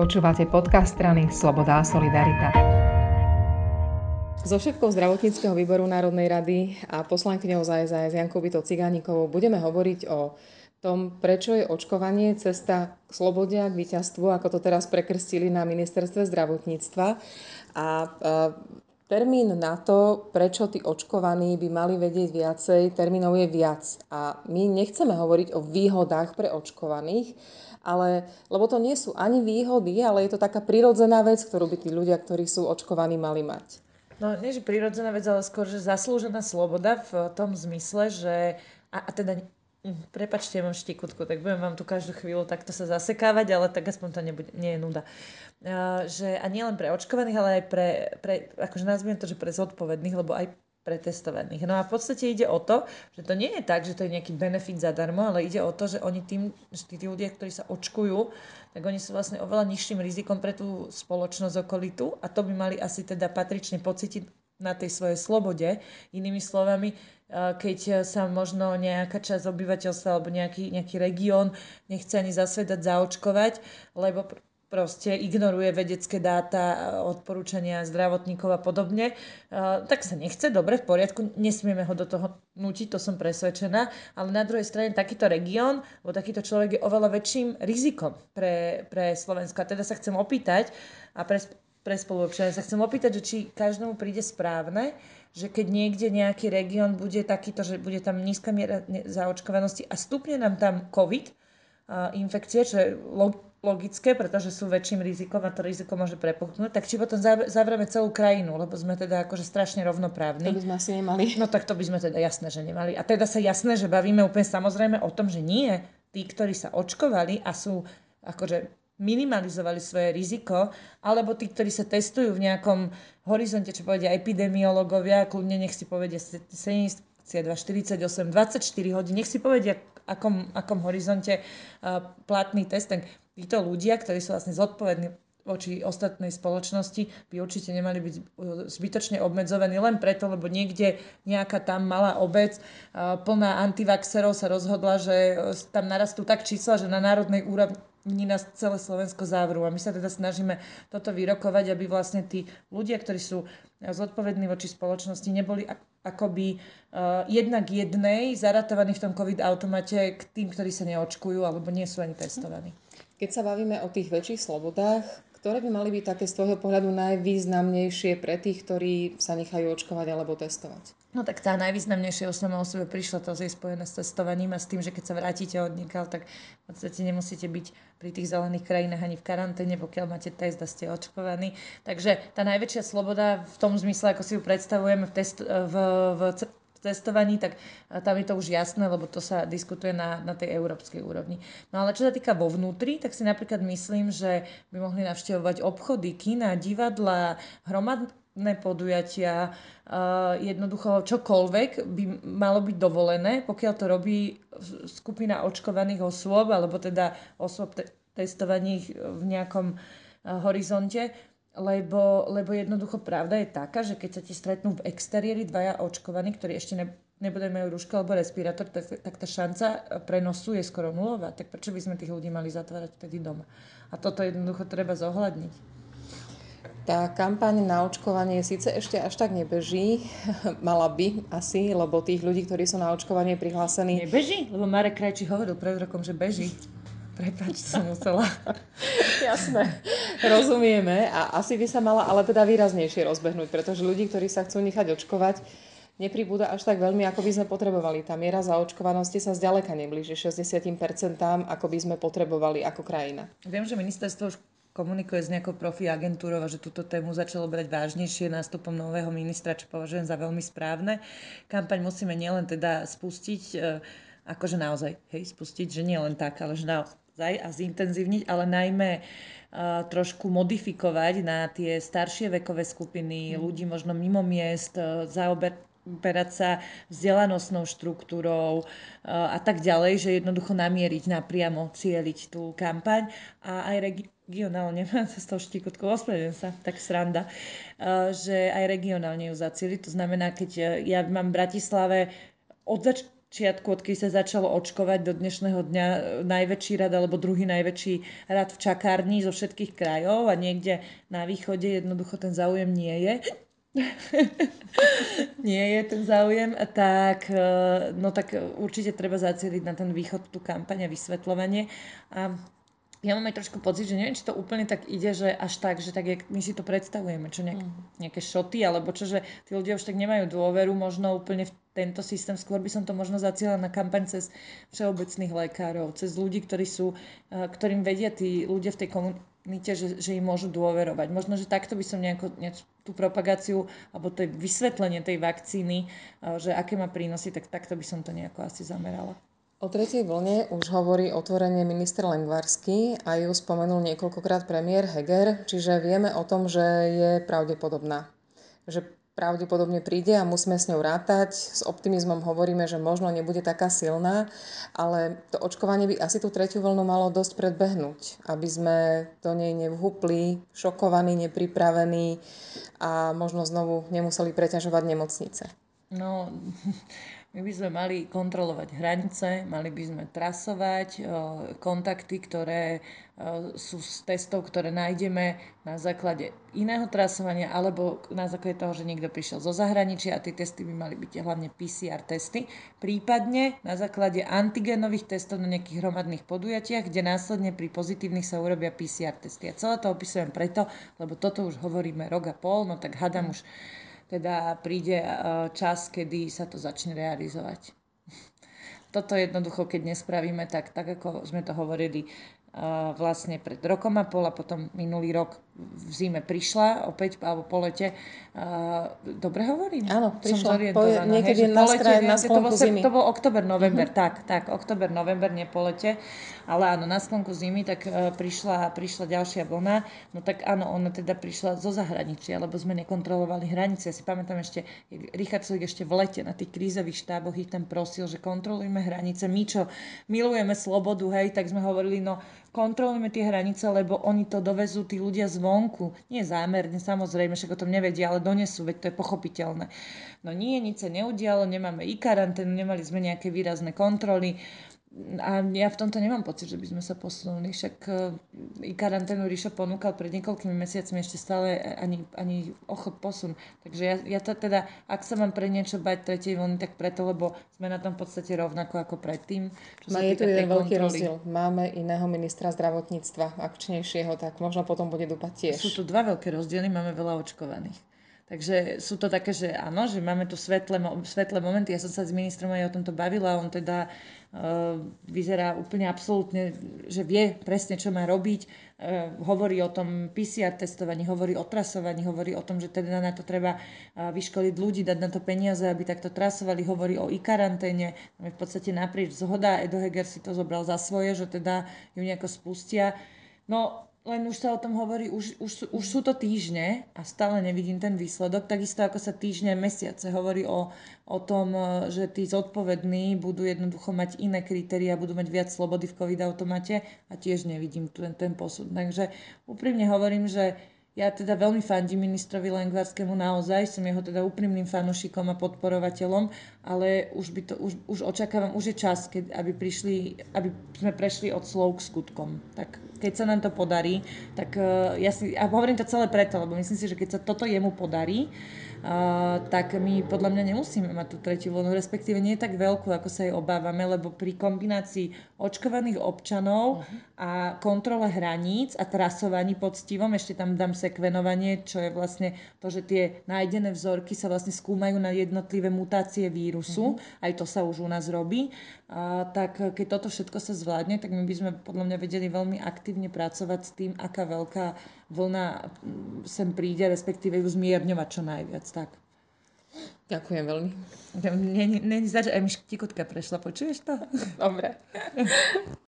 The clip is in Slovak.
Počúvate podcast strany Sloboda a Solidarita. So šéfkou zdravotníckého výboru Národnej rady a poslankyňou za SAS Jankou Bytou Cigánikovou budeme hovoriť o tom, prečo je očkovanie cesta k slobode a k víťazstvu, ako to teraz prekrstili na ministerstve zdravotníctva. A termín na to, prečo tí očkovaní by mali vedieť viacej, termínov je viac. A my nechceme hovoriť o výhodách pre očkovaných, ale, lebo to nie sú ani výhody, ale je to taká prirodzená vec, ktorú by tí ľudia, ktorí sú očkovaní, mali mať. No, nie že prirodzená vec, ale skôr, že zaslúžená sloboda v tom zmysle, že a, a teda hm, Prepačte, mám štikutku, tak budem vám tu každú chvíľu takto sa zasekávať, ale tak aspoň to nebude, nie je nuda. Uh, že, a nie len pre očkovaných, ale aj pre, pre akože nazviem to, že pre zodpovedných, lebo aj pretestovaných. No a v podstate ide o to, že to nie je tak, že to je nejaký benefit zadarmo, ale ide o to, že oni tým, že tí ľudia, ktorí sa očkujú, tak oni sú vlastne oveľa nižším rizikom pre tú spoločnosť okolitu a to by mali asi teda patrične pocítiť na tej svojej slobode. Inými slovami, keď sa možno nejaká časť obyvateľstva alebo nejaký, nejaký región nechce ani zasvedať zaočkovať, lebo proste ignoruje vedecké dáta, odporúčania zdravotníkov a podobne, tak sa nechce, dobre, v poriadku, nesmieme ho do toho nutiť, to som presvedčená, ale na druhej strane takýto región, alebo takýto človek je oveľa väčším rizikom pre, pre Slovensko. A teda sa chcem opýtať, a pre, pre spoluobčania sa chcem opýtať, že či každému príde správne, že keď niekde nejaký región bude takýto, že bude tam nízka miera zaočkovanosti a stupne nám tam COVID, infekcie, čo je logické, pretože sú väčším rizikom a to riziko môže prepuchnúť, tak či potom zavrieme celú krajinu, lebo sme teda akože strašne rovnoprávni. To by sme asi nemali. No tak to by sme teda jasné, že nemali. A teda sa jasné, že bavíme úplne samozrejme o tom, že nie tí, ktorí sa očkovali a sú akože minimalizovali svoje riziko, alebo tí, ktorí sa testujú v nejakom horizonte, čo povedia epidemiológovia, kľudne nech si povedia 72, 48, 24 hodín, nech si povedia, akom, akom horizonte uh, platný test, tak títo ľudia, ktorí sú vlastne zodpovední voči ostatnej spoločnosti, by určite nemali byť uh, zbytočne obmedzovaní len preto, lebo niekde nejaká tam malá obec uh, plná antivaxerov sa rozhodla, že uh, tam narastú tak čísla, že na národnej úrovni nás celé Slovensko závrú. A my sa teda snažíme toto vyrokovať, aby vlastne tí ľudia, ktorí sú zodpovední voči spoločnosti, neboli akoby uh, jednak jednej zaratovaní v tom COVID-automate k tým, ktorí sa neočkujú alebo nie sú ani testovaní. Keď sa bavíme o tých väčších slobodách, ktoré by mali byť také z tvojho pohľadu najvýznamnejšie pre tých, ktorí sa nechajú očkovať alebo testovať? No tak tá najvýznamnejšia osnova o sebe prišla, to je spojené s testovaním a s tým, že keď sa vrátite od nikal, tak v podstate nemusíte byť pri tých zelených krajinách ani v karanténe, pokiaľ máte test a ste očkovaní. Takže tá najväčšia sloboda v tom zmysle, ako si ju predstavujeme v, test, v, v testovaní, tak tam je to už jasné, lebo to sa diskutuje na, na tej európskej úrovni. No ale čo sa týka vo vnútri, tak si napríklad myslím, že by mohli navštevovať obchody, kina, divadla, hromadné podujatia, jednoducho čokoľvek by malo byť dovolené, pokiaľ to robí skupina očkovaných osôb, alebo teda osôb te- testovaných v nejakom uh, horizonte lebo, lebo jednoducho pravda je taká, že keď sa ti stretnú v exteriéri dvaja očkovaní, ktorí ešte ne, nebudú majú rúško alebo respirátor, tak, tak tá šanca prenosu je skoro nulová. Tak prečo by sme tých ľudí mali zatvárať vtedy doma? A toto jednoducho treba zohľadniť. Tá kampaň na očkovanie síce ešte až tak nebeží, mala by asi, lebo tých ľudí, ktorí sú na očkovanie prihlásení... Nebeží? Lebo Marek Krajčí hovoril pred rokom, že beží. Prepač, som musela. Jasné, rozumieme. A asi by sa mala ale teda výraznejšie rozbehnúť, pretože ľudí, ktorí sa chcú nechať očkovať, nepribúda až tak veľmi, ako by sme potrebovali. Tá miera zaočkovanosti sa zďaleka neblíži 60%, ako by sme potrebovali ako krajina. Viem, že ministerstvo už komunikuje s nejakou profi agentúrou a že túto tému začalo brať vážnejšie nástupom nového ministra, čo považujem za veľmi správne. Kampaň musíme nielen teda spustiť, e, akože naozaj, hej, spustiť, že nie len tak, ale že naozaj a zintenzívniť, ale najmä uh, trošku modifikovať na tie staršie vekové skupiny, mm. ľudí možno mimo miest, uh, zaoberať sa vzdelanostnou štruktúrou a tak ďalej, že jednoducho namieriť napriamo, cieliť tú kampaň a aj regionálne, sa s tou štikotkou ospravedlňujem sa, tak sranda, že aj regionálne ju zacieliť. To znamená, keď ja mám v Bratislave od zač- začiatku, odkedy sa začalo očkovať do dnešného dňa e, najväčší rad alebo druhý najväčší rad v čakárni zo všetkých krajov a niekde na východe jednoducho ten záujem nie je. nie je ten záujem, tak, no tak určite treba zacieliť na ten východ tú kampaň a vysvetľovanie. A ja mám aj trošku pocit, že neviem, či to úplne tak ide, že až tak, že tak, jak my si to predstavujeme, čo nejak, mm. nejaké šoty, alebo čo, že tí ľudia už tak nemajú dôveru možno úplne v tento systém. Skôr by som to možno zaciela na kampaň cez všeobecných lekárov, cez ľudí, ktorí sú, ktorým vedia tí ľudia v tej komunite, že, že im môžu dôverovať. Možno, že takto by som nejako, nejako tú propagáciu alebo to vysvetlenie tej vakcíny, že aké má prínosy, tak takto by som to nejako asi zamerala. O tretej vlne už hovorí otvorenie minister Lengvarsky a ju spomenul niekoľkokrát premiér Heger, čiže vieme o tom, že je pravdepodobná. Že pravdepodobne príde a musíme s ňou rátať. S optimizmom hovoríme, že možno nebude taká silná, ale to očkovanie by asi tú tretiu vlnu malo dosť predbehnúť, aby sme do nej nevhupli, šokovaní, nepripravení a možno znovu nemuseli preťažovať nemocnice. No, my by sme mali kontrolovať hranice, mali by sme trasovať o, kontakty, ktoré o, sú z testov, ktoré nájdeme na základe iného trasovania alebo na základe toho, že niekto prišiel zo zahraničia a tie testy by mali byť hlavne PCR testy, prípadne na základe antigenových testov na nejakých hromadných podujatiach, kde následne pri pozitívnych sa urobia PCR testy. A celé to opisujem preto, lebo toto už hovoríme rok a pol, no tak hadam už teda príde e, čas, kedy sa to začne realizovať. Toto jednoducho, keď nespravíme, tak, tak ako sme to hovorili vlastne pred rokom a pol a potom minulý rok v zime prišla opäť, alebo po lete. Dobre hovorím? Áno, prišla. Po, niekedy hej, na, lete, na sklonku to bol, zimy. To bol oktober, november, uh-huh. tak, tak, oktober, november, nie po lete. Ale áno, na sklonku zimy, tak uh, prišla, prišla ďalšia vlna. No tak áno, ona teda prišla zo zahraničia, lebo sme nekontrolovali hranice. Ja si pamätám ešte, Richard Sulik ešte v lete na tých krízových štáboch ich tam prosil, že kontrolujme hranice. My, čo milujeme slobodu, hej, tak sme hovorili, no kontrolujme tie hranice, lebo oni to dovezú tí ľudia zvonku. Nie zámerne, samozrejme, však o tom nevedia, ale donesú, veď to je pochopiteľné. No nie, nič sa neudialo, nemáme i karanténu, nemali sme nejaké výrazné kontroly a ja v tomto nemám pocit, že by sme sa posunuli. Však e, i karanténu Ríša ponúkal pred niekoľkými mesiacmi ešte stále ani, ani ochot posun. Takže ja, ja to teda, ak sa mám pre niečo bať tretej vlny, tak preto, lebo sme na tom v podstate rovnako ako predtým. Čo Má je tu jeden veľký rozdiel. Máme iného ministra zdravotníctva, akčnejšieho, tak možno potom bude dúpať tiež. Sú tu dva veľké rozdiely, máme veľa očkovaných. Takže sú to také, že áno, že máme tu svetlé, svetlé momenty. Ja som sa s ministrom aj o tomto bavila. On teda uh, vyzerá úplne absolútne, že vie presne, čo má robiť. Uh, hovorí o tom PCR testovaní, hovorí o trasovaní, hovorí o tom, že teda na to treba uh, vyškoliť ľudí, dať na to peniaze, aby takto trasovali. Hovorí o i-karanténe. V podstate naprieč zhoda. Edo Heger si to zobral za svoje, že teda ju nejako spustia. No, len už sa o tom hovorí, už, už, sú, už sú to týždne a stále nevidím ten výsledok, takisto ako sa týždne, mesiace hovorí o, o tom, e, že tí zodpovední budú jednoducho mať iné kritéria, budú mať viac slobody v COVID-automate a tiež nevidím ten, ten posud. Takže úprimne hovorím, že ja teda veľmi fandím ministrovi Lengvarskému naozaj, som jeho teda úprimným fanušikom a podporovateľom, ale už, by to, už, už očakávam, už je čas, keď, aby, prišli, aby sme prešli od slov k skutkom. Tak keď sa nám to podarí, tak uh, ja si, a hovorím to celé preto, lebo myslím si, že keď sa toto jemu podarí, tak my podľa mňa nemusíme mať tú tretiu vlnu, respektíve nie je tak veľkú, ako sa jej obávame, lebo pri kombinácii očkovaných občanov uh-huh. a kontrole hraníc a trasovaní poctivom, ešte tam dám sekvenovanie, čo je vlastne to, že tie nájdené vzorky sa vlastne skúmajú na jednotlivé mutácie vírusu, uh-huh. aj to sa už u nás robí, uh, tak keď toto všetko sa zvládne, tak my by sme podľa mňa vedeli veľmi aktívne pracovať s tým, aká veľká vlna mm, sem príde, respektíve ju zmierňovať čo najviac. Tak. Ďakujem veľmi. Není zač, aj mi prešla, počuješ to? Dobre.